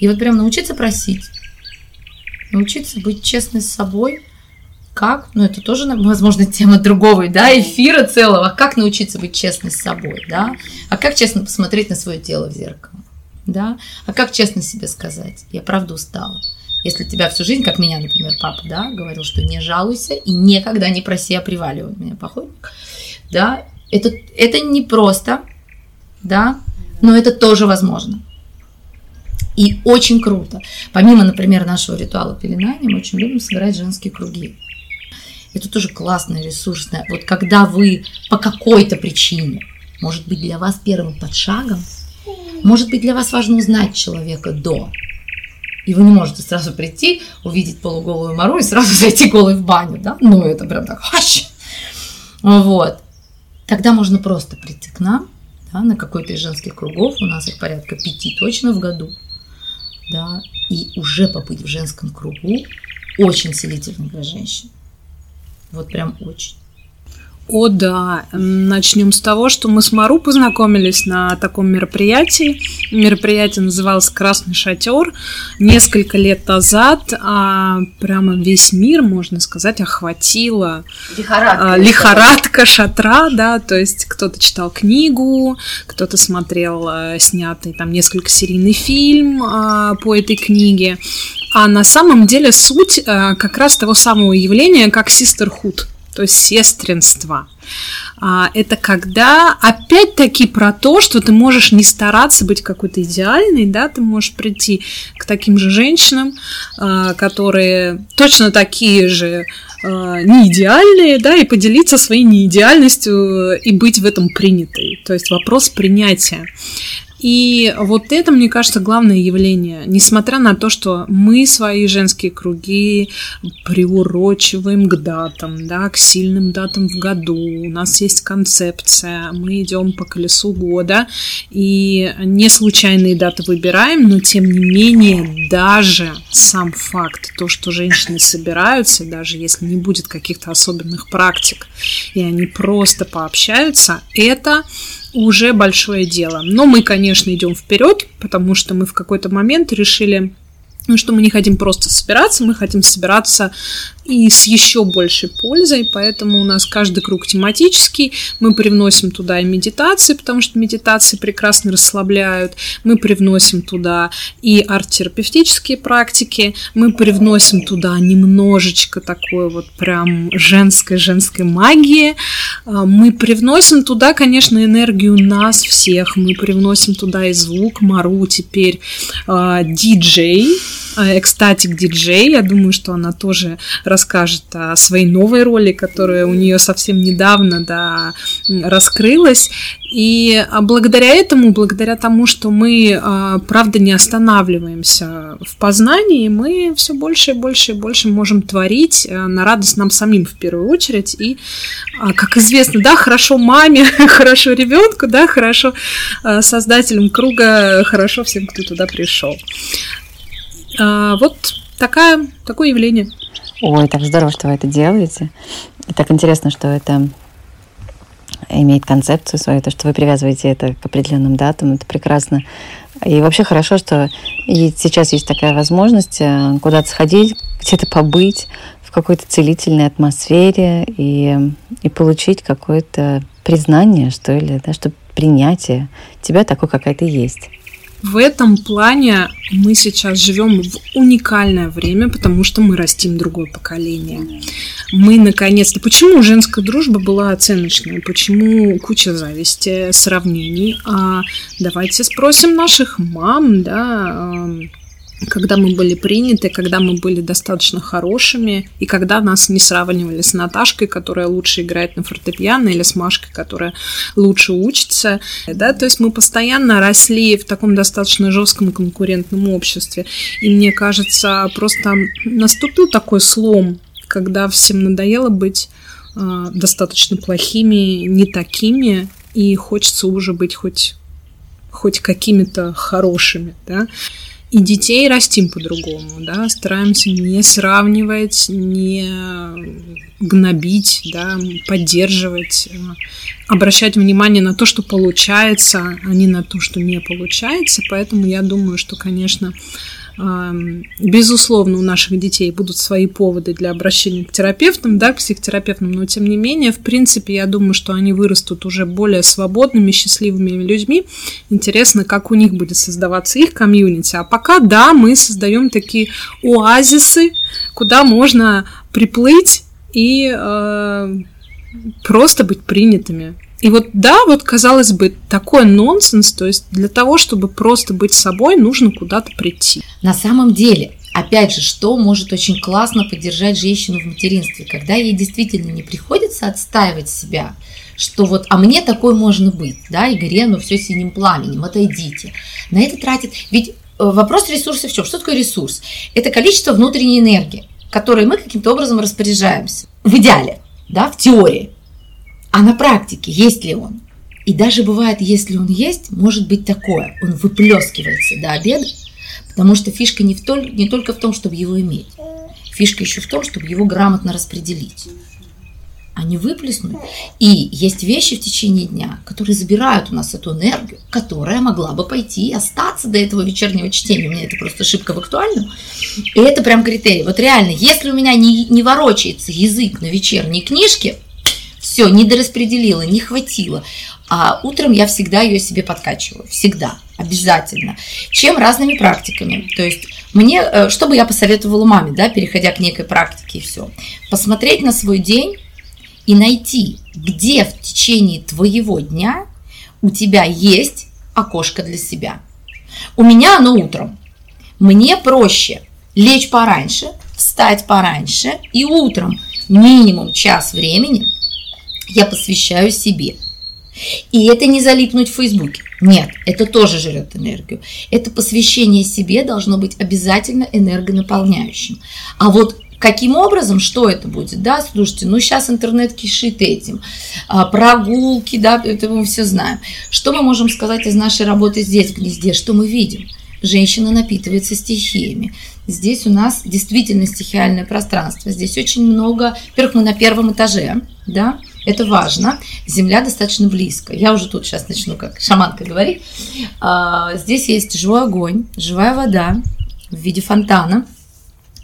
Speaker 2: И вот прям научиться просить, научиться быть честной с собой, как, ну это тоже, возможно, тема другого, да, эфира целого, как научиться быть честной с собой, да, а как честно посмотреть на свое тело в зеркало, да, а как честно себе сказать, я правда устала. Если тебя всю жизнь, как меня, например, папа, да, говорил, что не жалуйся и никогда не проси, а приваливай меня походник, да, это, это не просто, да, но это тоже возможно. И очень круто. Помимо, например, нашего ритуала пеленания, мы очень любим собирать женские круги. Это тоже классное, ресурсное. Вот когда вы по какой-то причине, может быть, для вас первым подшагом, может быть, для вас важно узнать человека до. И вы не можете сразу прийти, увидеть полуголую Мару и сразу зайти голой в баню, да? Ну, это прям так, хащ. Вот. Тогда можно просто прийти к нам да, на какой-то из женских кругов, у нас их порядка пяти точно в году. да, и уже побыть в женском кругу очень целительно для женщин. Вот прям очень.
Speaker 3: О, да. Начнем с того, что мы с Мару познакомились на таком мероприятии. Мероприятие называлось «Красный шатер». Несколько лет назад а, прямо весь мир, можно сказать, охватила
Speaker 2: лихорадка,
Speaker 3: а, лихорадка шатра, да, то есть кто-то читал книгу, кто-то смотрел а, снятый там несколько серийный фильм а, по этой книге. А на самом деле суть а, как раз того самого явления, как sisterhood – то есть сестринство. А, это когда, опять-таки, про то, что ты можешь не стараться быть какой-то идеальной, да, ты можешь прийти к таким же женщинам, а, которые точно такие же а, не идеальные, да, и поделиться своей неидеальностью и быть в этом принятой. То есть вопрос принятия. И вот это, мне кажется, главное явление. Несмотря на то, что мы свои женские круги приурочиваем к датам, да, к сильным датам в году, у нас есть концепция, мы идем по колесу года, и не случайные даты выбираем, но тем не менее даже сам факт, то, что женщины собираются, даже если не будет каких-то особенных практик, и они просто пообщаются, это уже большое дело. Но мы, конечно, идем вперед, потому что мы в какой-то момент решили ну, что мы не хотим просто собираться, мы хотим собираться и с еще большей пользой, поэтому у нас каждый круг тематический, мы привносим туда и медитации, потому что медитации прекрасно расслабляют, мы привносим туда и арт-терапевтические практики, мы привносим туда немножечко такой вот прям женской-женской магии, а, мы привносим туда, конечно, энергию нас всех, мы привносим туда и звук, Мару теперь а, диджей, экстатик диджей, я думаю, что она тоже расскажет о своей новой роли, которая у нее совсем недавно да, раскрылась. И а, благодаря этому, благодаря тому, что мы, а, правда, не останавливаемся в познании, мы все больше и больше и больше можем творить э, на радость нам самим в первую очередь. И, а, как известно, да, хорошо маме, хорошо ребенку, да, хорошо создателям круга, хорошо всем, кто туда пришел. Вот такая, такое явление.
Speaker 1: Ой, так здорово, что вы это делаете. И так интересно, что это имеет концепцию свою, то, что вы привязываете это к определенным датам, это прекрасно. И вообще хорошо, что и сейчас есть такая возможность э, куда-то сходить, где-то побыть в какой-то целительной атмосфере и, и получить какое-то признание, что ли, да, что принятие тебя такой, какая ты есть.
Speaker 3: В этом плане мы сейчас живем в уникальное время, потому что мы растим другое поколение. Мы наконец-то... Почему женская дружба была оценочной? Почему куча зависти, сравнений? А давайте спросим наших мам, да, когда мы были приняты, когда мы были достаточно хорошими, и когда нас не сравнивали с Наташкой, которая лучше играет на фортепиано, или с Машкой, которая лучше учится. Да? То есть мы постоянно росли в таком достаточно жестком конкурентном обществе. И мне кажется, просто наступил такой слом, когда всем надоело быть э, достаточно плохими, не такими, и хочется уже быть хоть хоть какими-то хорошими, да и детей растим по-другому, да, стараемся не сравнивать, не гнобить, да, поддерживать, э, обращать внимание на то, что получается, а не на то, что не получается. Поэтому я думаю, что, конечно, Безусловно, у наших детей будут свои поводы для обращения к терапевтам, да, к психотерапевтам, но тем не менее, в принципе, я думаю, что они вырастут уже более свободными, счастливыми людьми. Интересно, как у них будет создаваться их комьюнити. А пока, да, мы создаем такие оазисы, куда можно приплыть и э, просто быть принятыми. И вот да, вот казалось бы, такой нонсенс, то есть для того, чтобы просто быть собой, нужно куда-то прийти.
Speaker 2: На самом деле, опять же, что может очень классно поддержать женщину в материнстве, когда ей действительно не приходится отстаивать себя, что вот, а мне такой можно быть, да, и горено все синим пламенем, отойдите. На это тратит, ведь э, вопрос ресурса в чем? Что такое ресурс? Это количество внутренней энергии, которой мы каким-то образом распоряжаемся. В идеале, да, в теории. А на практике есть ли он? И даже бывает, если он есть, может быть такое. Он выплескивается до обеда, Потому что фишка не, в толь, не только в том, чтобы его иметь. Фишка еще в том, чтобы его грамотно распределить а не выплеснуть. И есть вещи в течение дня, которые забирают у нас эту энергию, которая могла бы пойти и остаться до этого вечернего чтения. У меня это просто ошибка в актуальном. И это прям критерий. Вот реально, если у меня не, не ворочается язык на вечерней книжке, все, не дораспределила, не хватило. А утром я всегда ее себе подкачиваю. Всегда. Обязательно. Чем разными практиками. То есть мне, э, что бы я посоветовала маме, да, переходя к некой практике и все. Посмотреть на свой день и найти, где в течение твоего дня у тебя есть окошко для себя. У меня оно утром. Мне проще лечь пораньше, встать пораньше и утром минимум час времени я посвящаю себе. И это не залипнуть в Фейсбуке. Нет, это тоже жрет энергию. Это посвящение себе должно быть обязательно энергонаполняющим. А вот Каким образом, что это будет, да, слушайте, ну сейчас интернет кишит этим, а, прогулки, да, это мы все знаем. Что мы можем сказать из нашей работы здесь, в гнезде, что мы видим? Женщина напитывается стихиями. Здесь у нас действительно стихиальное пространство. Здесь очень много, во-первых, мы на первом этаже, да, это важно. Земля достаточно близко. Я уже тут сейчас начну, как шаманка говорить. А, здесь есть живой огонь, живая вода в виде фонтана –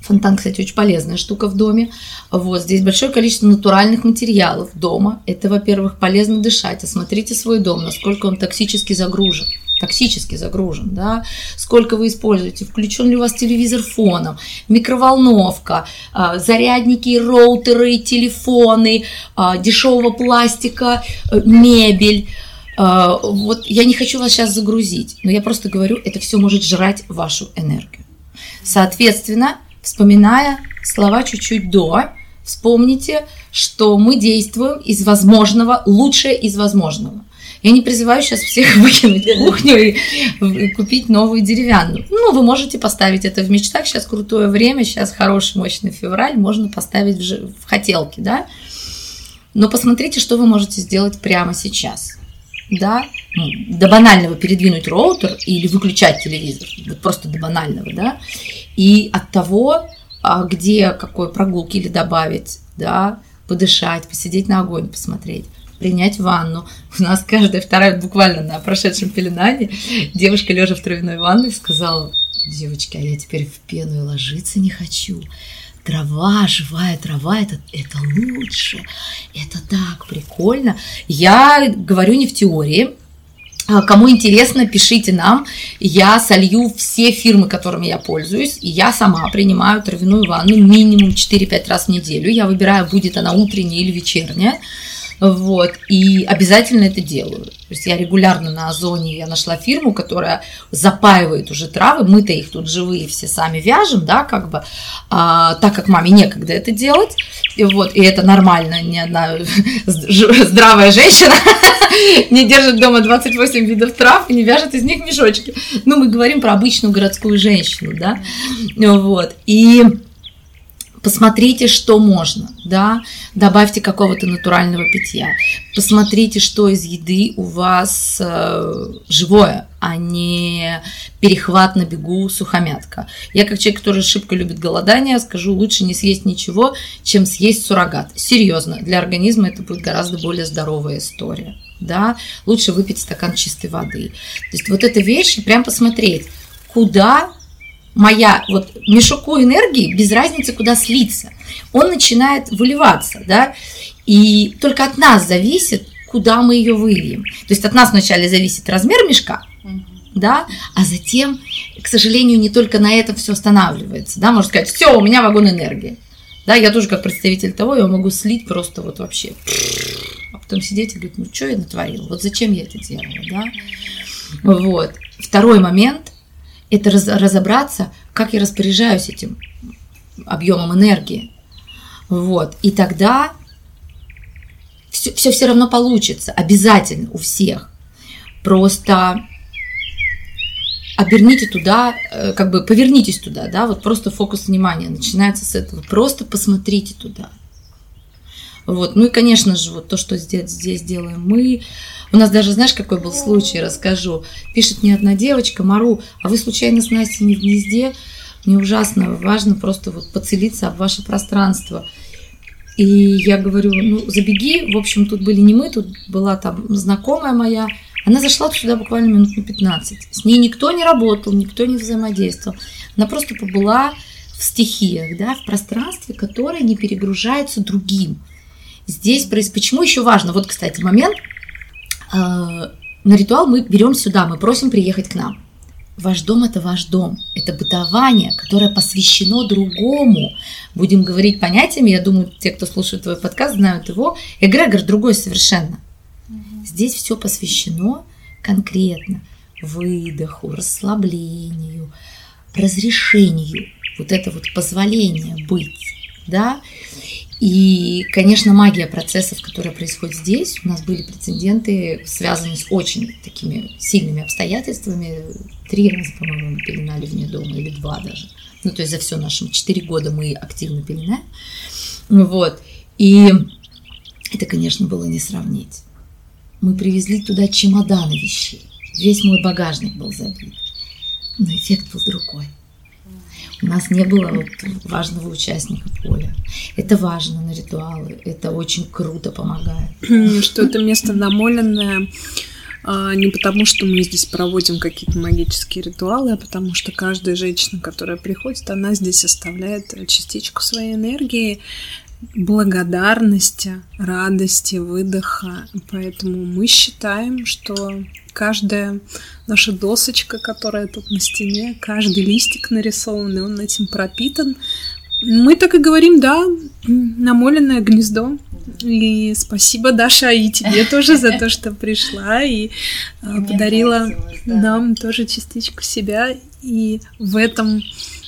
Speaker 2: Фонтан, кстати, очень полезная штука в доме. Вот здесь большое количество натуральных материалов дома. Это, во-первых, полезно дышать. Осмотрите свой дом, насколько он токсически загружен токсически загружен, да, сколько вы используете, включен ли у вас телевизор фоном, микроволновка, а, зарядники, роутеры, телефоны, а, дешевого пластика, э, мебель. А, вот я не хочу вас сейчас загрузить, но я просто говорю, это все может жрать вашу энергию. Соответственно, вспоминая слова чуть-чуть до, вспомните, что мы действуем из возможного, лучшее из возможного. Я не призываю сейчас всех выкинуть кухню и купить новую деревянную. Ну, вы можете поставить это в мечтах. Сейчас крутое время, сейчас хороший, мощный февраль, можно поставить в, в хотелке, да. Но посмотрите, что вы можете сделать прямо сейчас. Да, до банального передвинуть роутер или выключать телевизор, вот просто до банального, да, и от того, а, где какой прогулки или добавить, да, подышать, посидеть на огонь, посмотреть принять ванну. У нас каждая вторая, буквально на прошедшем пеленании, девушка, лежа в травяной ванной, сказала, девочки, а я теперь в пену и ложиться не хочу. Трава, живая трава, это, это лучше, это так прикольно. Я говорю не в теории, Кому интересно, пишите нам. Я солью все фирмы, которыми я пользуюсь. И я сама принимаю травяную ванну минимум 4-5 раз в неделю. Я выбираю, будет она утренняя или вечерняя. Вот, и обязательно это делаю. То есть я регулярно на Озоне, я нашла фирму, которая запаивает уже травы, мы-то их тут живые все сами вяжем, да, как бы, а, так как маме некогда это делать, и вот, и это нормально, ни одна здравая женщина не держит дома 28 видов трав и не вяжет из них мешочки. Ну, мы говорим про обычную городскую женщину, да, вот, и посмотрите, что можно, да, добавьте какого-то натурального питья, посмотрите, что из еды у вас э, живое, а не перехват на бегу сухомятка. Я как человек, который шибко любит голодание, скажу, лучше не съесть ничего, чем съесть суррогат. Серьезно, для организма это будет гораздо более здоровая история. Да? Лучше выпить стакан чистой воды. То есть вот эта вещь, прям посмотреть, куда моя вот мешоку энергии без разницы куда слиться, он начинает выливаться, да, и только от нас зависит, куда мы ее выльем. То есть от нас вначале зависит размер мешка, да, а затем, к сожалению, не только на этом все останавливается, да, можно сказать, все, у меня вагон энергии, да, я тоже как представитель того, я могу слить просто вот вообще, а потом сидеть и говорить, ну что я натворила, вот зачем я это делала, да, вот. Второй момент, это раз, разобраться, как я распоряжаюсь этим объемом энергии. Вот. И тогда все, все все равно получится, обязательно у всех. Просто оберните туда, э, как бы повернитесь туда, да, вот просто фокус внимания начинается с этого. Просто посмотрите туда. Вот. Ну и, конечно же, вот то, что здесь, здесь делаем мы. У нас даже, знаешь, какой был случай, расскажу. Пишет мне одна девочка, Мару, а вы случайно с Настей не в гнезде? Мне ужасно важно просто вот поцелиться об ваше пространство. И я говорю, ну, забеги. В общем, тут были не мы, тут была там знакомая моя. Она зашла сюда буквально минут на 15. С ней никто не работал, никто не взаимодействовал. Она просто побыла в стихиях, да, в пространстве, которое не перегружается другим. Здесь почему еще важно? Вот, кстати, момент. А, на ритуал мы берем сюда, мы просим приехать к нам. Ваш дом – это ваш дом. Это бытование, которое посвящено другому. Будем говорить понятиями, я думаю, те, кто слушает твой подкаст, знают его. Эгрегор другой совершенно. Здесь все посвящено конкретно выдоху, расслаблению, разрешению, вот это вот позволение быть, да. И, конечно, магия процессов, которая происходит здесь, у нас были прецеденты, связанные с очень такими сильными обстоятельствами. Три раза, по-моему, мы пеленали вне дома, или два даже. Ну, то есть за все наши четыре года мы активно пеленаем. Вот. И это, конечно, было не сравнить. Мы привезли туда чемоданы вещей. Весь мой багажник был забит. Но эффект был другой. У нас не было вот важного участника поля. Это важно на ритуалы, это очень круто помогает.
Speaker 3: Что это место намоленное а, не потому, что мы здесь проводим какие-то магические ритуалы, а потому что каждая женщина, которая приходит, она здесь оставляет частичку своей энергии, благодарности, радости, выдоха. Поэтому мы считаем, что каждая наша досочка, которая тут на стене, каждый листик нарисованный, он этим пропитан. Мы так и говорим, да, намоленное гнездо. И спасибо, Даша, и тебе тоже за то, что пришла и а, подарила нам тоже частичку себя. И в этом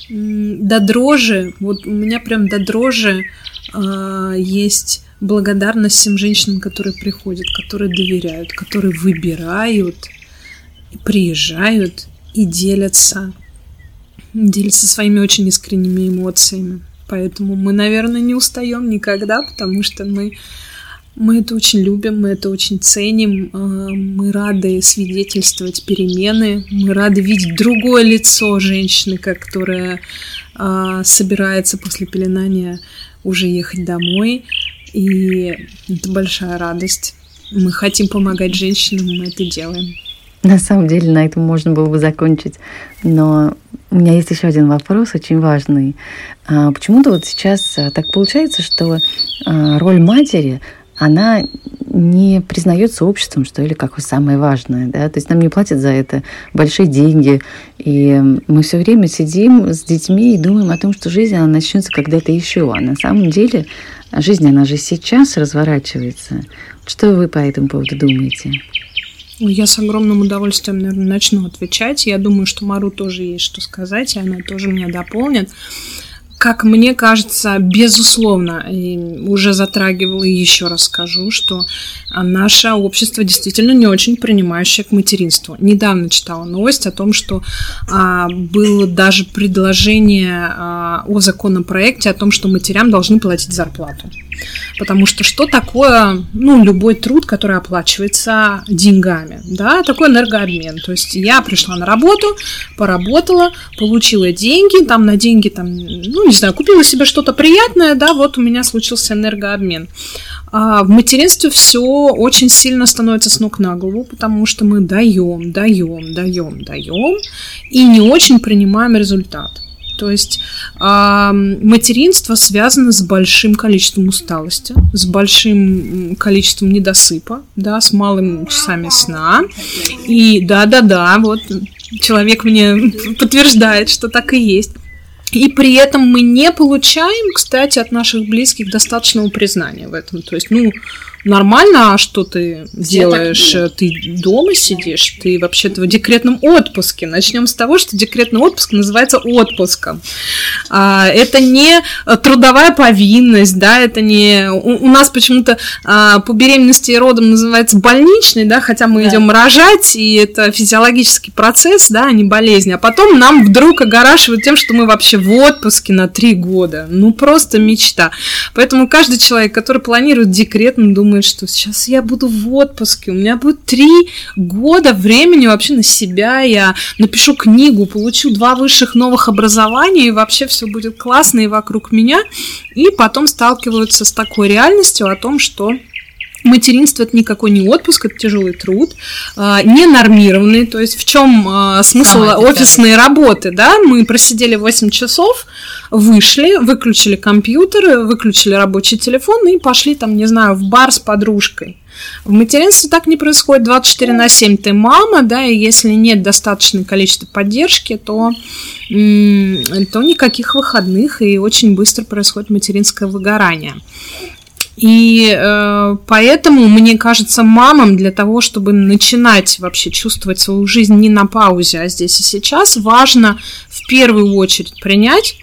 Speaker 3: до дрожи, вот у меня прям до дрожи э, есть благодарность всем женщинам, которые приходят, которые доверяют, которые выбирают, приезжают и делятся, делятся своими очень искренними эмоциями. Поэтому мы, наверное, не устаем никогда, потому что мы, мы это очень любим, мы это очень ценим, а, мы рады свидетельствовать перемены, мы рады видеть другое лицо женщины, которая а, собирается после пеленания уже ехать домой, и это большая радость. Мы хотим помогать женщинам, мы это делаем.
Speaker 1: На самом деле на этом можно было бы закончить, но у меня есть еще один вопрос, очень важный. А, почему-то вот сейчас так получается, что роль матери, она не признается обществом, что ли, как самое важное, да, то есть нам не платят за это большие деньги, и мы все время сидим с детьми и думаем о том, что жизнь, она начнется когда-то еще, а на самом деле жизнь, она же сейчас разворачивается. Что вы по этому поводу думаете?
Speaker 3: Я с огромным удовольствием, наверное, начну отвечать. Я думаю, что Мару тоже есть что сказать, и она тоже меня дополнит как мне кажется, безусловно, и уже затрагивала и еще раз скажу, что наше общество действительно не очень принимающее к материнству. Недавно читала новость о том, что а, было даже предложение а, о законопроекте о том, что матерям должны платить зарплату. Потому что что такое, ну, любой труд, который оплачивается деньгами, да, такой энергообмен. То есть я пришла на работу, поработала, получила деньги, там на деньги, там, ну, не знаю, купила себе что-то приятное, да, вот у меня случился энергообмен. А в материнстве все очень сильно становится с ног на голову, потому что мы даем, даем, даем, даем и не очень принимаем результат. То есть э, материнство связано с большим количеством усталости, с большим количеством недосыпа, да, с малыми часами сна. И да-да-да, вот человек мне подтверждает, что так и есть. И при этом мы не получаем, кстати, от наших близких достаточного признания в этом. То есть, ну, нормально, а что ты делаешь? Ты дома сидишь, ты вообще-то в декретном отпуске. Начнем с того, что декретный отпуск называется отпуском. А, это не трудовая повинность, да, это не... У, у нас почему-то а, по беременности и родам называется больничный, да, хотя мы да. идем рожать, и это физиологический процесс, да, а не болезнь. А потом нам вдруг огорашивают тем, что мы вообще в отпуске на три года. Ну, просто мечта. Поэтому каждый человек, который планирует декрет, он думает, что сейчас я буду в отпуске, у меня будет три года времени вообще на себя, я напишу книгу, получу два высших новых образования, и вообще все будет классно и вокруг меня. И потом сталкиваются с такой реальностью о том, что Материнство это никакой не отпуск, это тяжелый труд, э, ненормированный. То есть в чем э, смысл Самое офисной это. работы? Да? Мы просидели 8 часов, вышли, выключили компьютер, выключили рабочий телефон и пошли там, не знаю, в бар с подружкой. В материнстве так не происходит 24 на 7. Ты мама, да, и если нет достаточного количества поддержки, то, то никаких выходных, и очень быстро происходит материнское выгорание. И э, поэтому, мне кажется, мамам для того, чтобы начинать вообще чувствовать свою жизнь не на паузе, а здесь и сейчас, важно в первую очередь принять,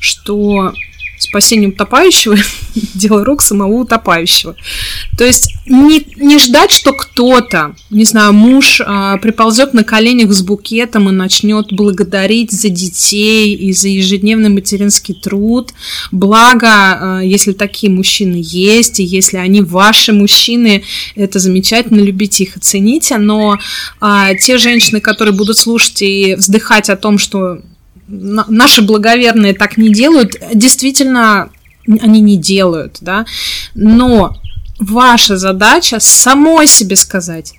Speaker 3: что спасение утопающего – дело рук самого утопающего. То есть не, не ждать, что кто-то, не знаю, муж а, приползет на коленях с букетом и начнет благодарить за детей и за ежедневный материнский труд. Благо, а, если такие мужчины есть, и если они ваши мужчины, это замечательно, любите их цените, но а, те женщины, которые будут слушать и вздыхать о том, что наши благоверные так не делают, действительно, они не делают, да, но ваша задача самой себе сказать,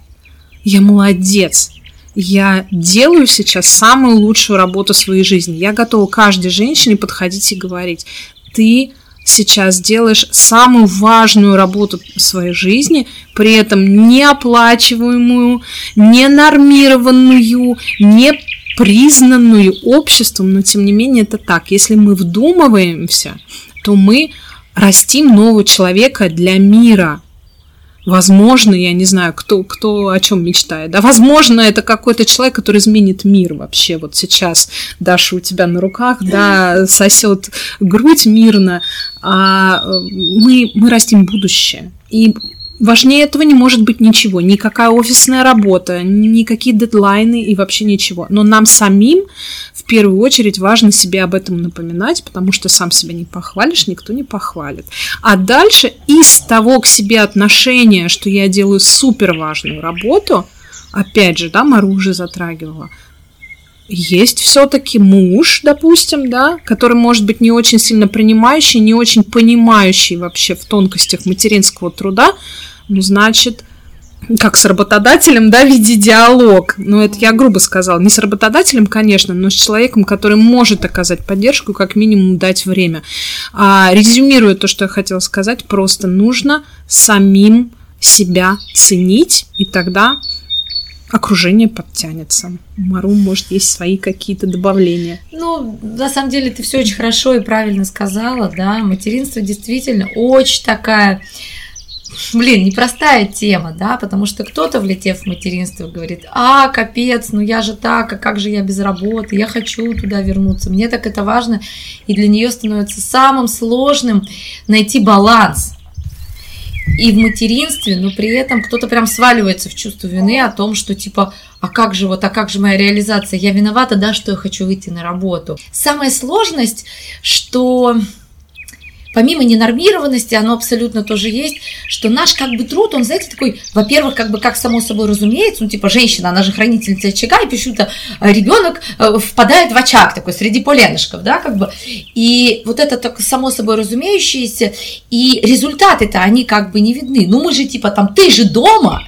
Speaker 3: я молодец, я делаю сейчас самую лучшую работу своей жизни. Я готова каждой женщине подходить и говорить, ты сейчас делаешь самую важную работу своей жизни, при этом неоплачиваемую, ненормированную, не признанную обществом, но тем не менее это так. Если мы вдумываемся, то мы растим нового человека для мира. Возможно, я не знаю, кто, кто о чем мечтает. Да, возможно, это какой-то человек, который изменит мир вообще. Вот сейчас Даша у тебя на руках, да, сосет грудь мирно, а э, мы, мы растим будущее. И Важнее этого не может быть ничего, никакая офисная работа, никакие дедлайны и вообще ничего. Но нам самим в первую очередь важно себе об этом напоминать, потому что сам себя не похвалишь, никто не похвалит. А дальше из того к себе отношения, что я делаю супер важную работу, опять же, да, Мару затрагивала, есть все-таки муж, допустим, да, который может быть не очень сильно принимающий, не очень понимающий вообще в тонкостях материнского труда, ну, значит, как с работодателем, да, виде диалог. Ну, это я грубо сказала. Не с работодателем, конечно, но с человеком, который может оказать поддержку, как минимум дать время. А, резюмируя то, что я хотела сказать, просто нужно самим себя ценить, и тогда окружение подтянется. Мару, может, есть свои какие-то добавления.
Speaker 2: Ну, на самом деле, ты все очень хорошо и правильно сказала, да. Материнство действительно очень такая блин, непростая тема, да, потому что кто-то, влетев в материнство, говорит, а, капец, ну я же так, а как же я без работы, я хочу туда вернуться, мне так это важно, и для нее становится самым сложным найти баланс, и в материнстве, но при этом кто-то прям сваливается в чувство вины о том, что типа, а как же вот, а как же моя реализация? Я виновата, да, что я хочу выйти на работу. Самая сложность, что помимо ненормированности, оно абсолютно тоже есть, что наш как бы труд, он, знаете, такой, во-первых, как бы как само собой разумеется, ну, типа, женщина, она же хранительница очага, и почему-то э, ребенок э, впадает в очаг такой среди поленышков, да, как бы, и вот это так само собой разумеющееся, и результаты-то, они как бы не видны, ну, мы же, типа, там, ты же дома,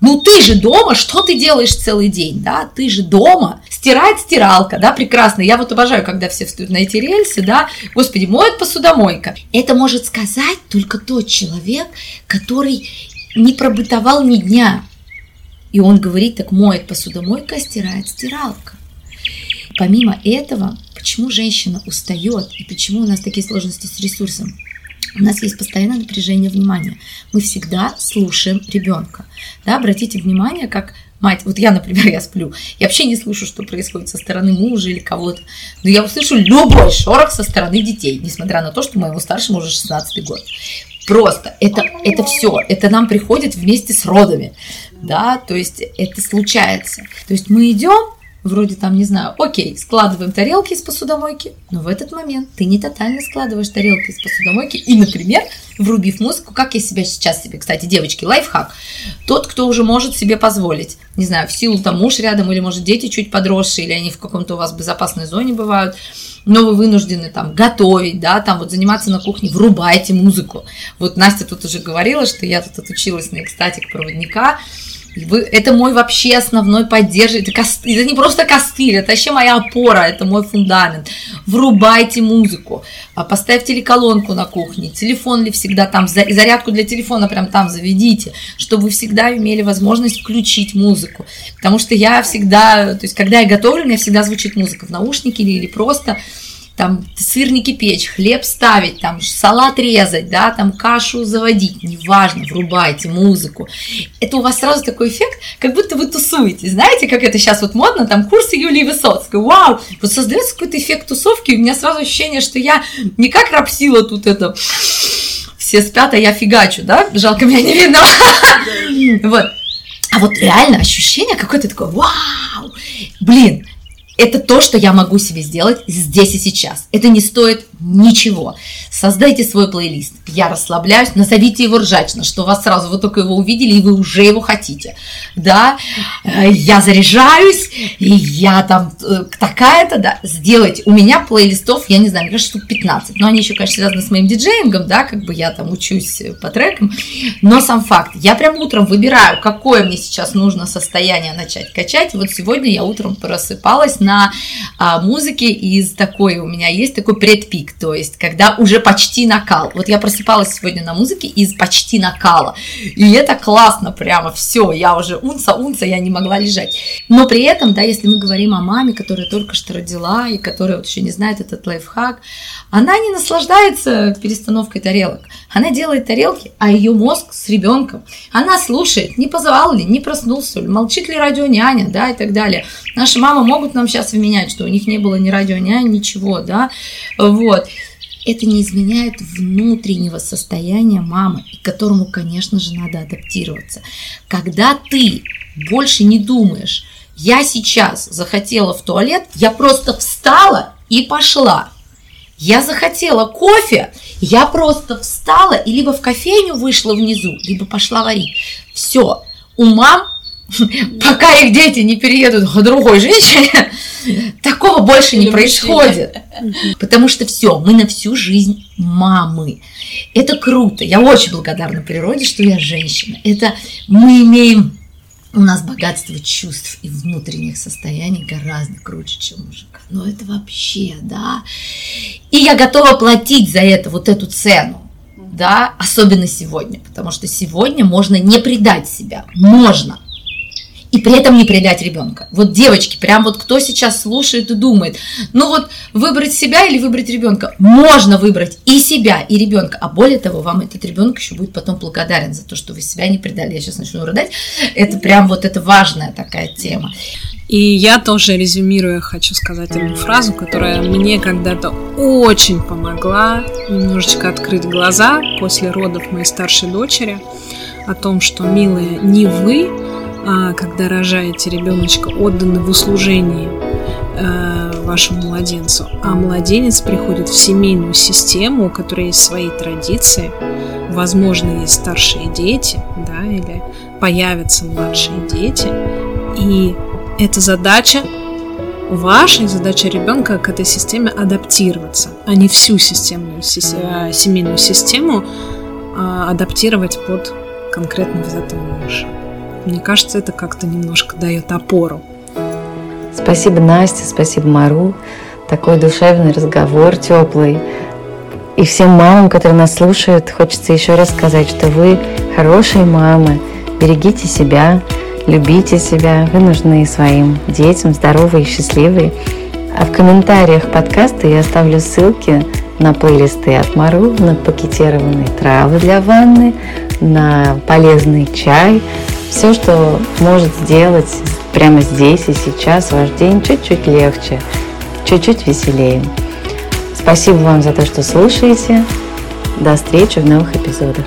Speaker 2: ну ты же дома, что ты делаешь целый день, да? Ты же дома. Стирает стиралка, да, прекрасно. Я вот обожаю, когда все встают на эти рельсы, да. Господи, моет посудомойка. Это может сказать только тот человек, который не пробытовал ни дня. И он говорит, так моет посудомойка, а стирает стиралка. Помимо этого, почему женщина устает и почему у нас такие сложности с ресурсом? У нас есть постоянное напряжение внимания. Мы всегда слушаем ребенка. Да, обратите внимание, как мать, вот я, например, я сплю, я вообще не слышу, что происходит со стороны мужа или кого-то, но я услышу любой шорох со стороны детей, несмотря на то, что моему старшему уже 16 год. Просто это, это все, это нам приходит вместе с родами, да, то есть это случается. То есть мы идем, вроде там, не знаю, окей, складываем тарелки из посудомойки, но в этот момент ты не тотально складываешь тарелки из посудомойки и, например, врубив музыку, как я себя сейчас себе, кстати, девочки, лайфхак, тот, кто уже может себе позволить, не знаю, в силу там муж рядом или, может, дети чуть подросшие, или они в каком-то у вас безопасной зоне бывают, но вы вынуждены там готовить, да, там вот заниматься на кухне, врубайте музыку. Вот Настя тут уже говорила, что я тут отучилась на экстатик проводника, вы, это мой вообще основной поддержка. Это, костыль, это не просто костыль, это вообще моя опора, это мой фундамент. Врубайте музыку, а поставьте ли колонку на кухне, телефон ли всегда там, зарядку для телефона прям там заведите, чтобы вы всегда имели возможность включить музыку. Потому что я всегда, то есть когда я готовлю, у меня всегда звучит музыка в наушнике или, или просто там сырники печь, хлеб ставить, там салат резать, да, там кашу заводить, неважно, врубайте музыку. Это у вас сразу такой эффект, как будто вы тусуете. Знаете, как это сейчас вот модно, там курсы Юлии Высоцкой, вау, вот создается какой-то эффект тусовки, у меня сразу ощущение, что я не как рапсила тут это все спят, а я фигачу, да, жалко меня не видно. Вот. А вот реально ощущение какое-то такое, вау, блин, это то, что я могу себе сделать здесь и сейчас. Это не стоит ничего. Создайте свой плейлист. Я расслабляюсь, назовите его ржачно, что вас сразу, вы только его увидели, и вы уже его хотите. Да, э, я заряжаюсь, и я там э, такая-то, да, сделайте. У меня плейлистов, я не знаю, мне кажется, штук 15. Но они еще, конечно, связаны с моим диджеингом, да, как бы я там учусь по трекам. Но сам факт, я прям утром выбираю, какое мне сейчас нужно состояние начать качать. Вот сегодня я утром просыпалась на а, музыке из такой, у меня есть такой предпик, то есть когда уже почти накал. Вот я просыпалась сегодня на музыке из почти накала, и это классно прямо, все, я уже унца, унца, я не могла лежать. Но при этом, да, если мы говорим о маме, которая только что родила и которая вот еще не знает этот лайфхак, она не наслаждается перестановкой тарелок. Она делает тарелки, а ее мозг с ребенком. Она слушает, не позвал ли, не проснулся ли, молчит ли радио няня, да, и так далее. Наши мамы могут нам сейчас вменять, что у них не было ни радио няня, ничего, да, вот. Это не изменяет внутреннего состояния мамы, к которому, конечно же, надо адаптироваться. Когда ты больше не думаешь, я сейчас захотела в туалет, я просто встала и пошла. Я захотела кофе, я просто встала и либо в кофейню вышла внизу, либо пошла варить. Все. У мам, пока их дети не переедут к другой женщине, такого больше не происходит. Потому что все, мы на всю жизнь мамы. Это круто. Я очень благодарна природе, что я женщина. Это мы имеем у нас богатство чувств и внутренних состояний гораздо круче, чем мужика. Но это вообще, да. И я готова платить за это вот эту цену да, особенно сегодня, потому что сегодня можно не предать себя, можно, и при этом не предать ребенка. Вот девочки, прям вот кто сейчас слушает и думает, ну вот выбрать себя или выбрать ребенка, можно выбрать и себя, и ребенка, а более того, вам этот ребенок еще будет потом благодарен за то, что вы себя не предали. Я сейчас начну рыдать. Это прям вот это важная такая тема.
Speaker 3: И я тоже резюмируя хочу сказать одну фразу, которая мне когда-то очень помогла немножечко открыть глаза после родов моей старшей дочери о том, что, милые, не вы когда рожаете ребеночка, отданы в услужении э, вашему младенцу, а младенец приходит в семейную систему, у которой есть свои традиции, возможно, есть старшие дети, да, или появятся младшие дети, и эта задача ваша задача ребенка к этой системе адаптироваться, а не всю системную, э, семейную систему а, адаптировать под конкретно взятого мужа. Мне кажется, это как-то немножко дает опору.
Speaker 1: Спасибо, Настя, спасибо, Мару. Такой душевный разговор, теплый. И всем мамам, которые нас слушают, хочется еще раз сказать, что вы хорошие мамы. Берегите себя, любите себя. Вы нужны своим детям, здоровые и счастливые. А в комментариях подкаста я оставлю ссылки на плейлисты от Мару, на пакетированные травы для ванны, на полезный чай, все, что может сделать прямо здесь и сейчас ваш день чуть-чуть легче, чуть-чуть веселее. Спасибо вам за то, что слушаете. До встречи в новых эпизодах.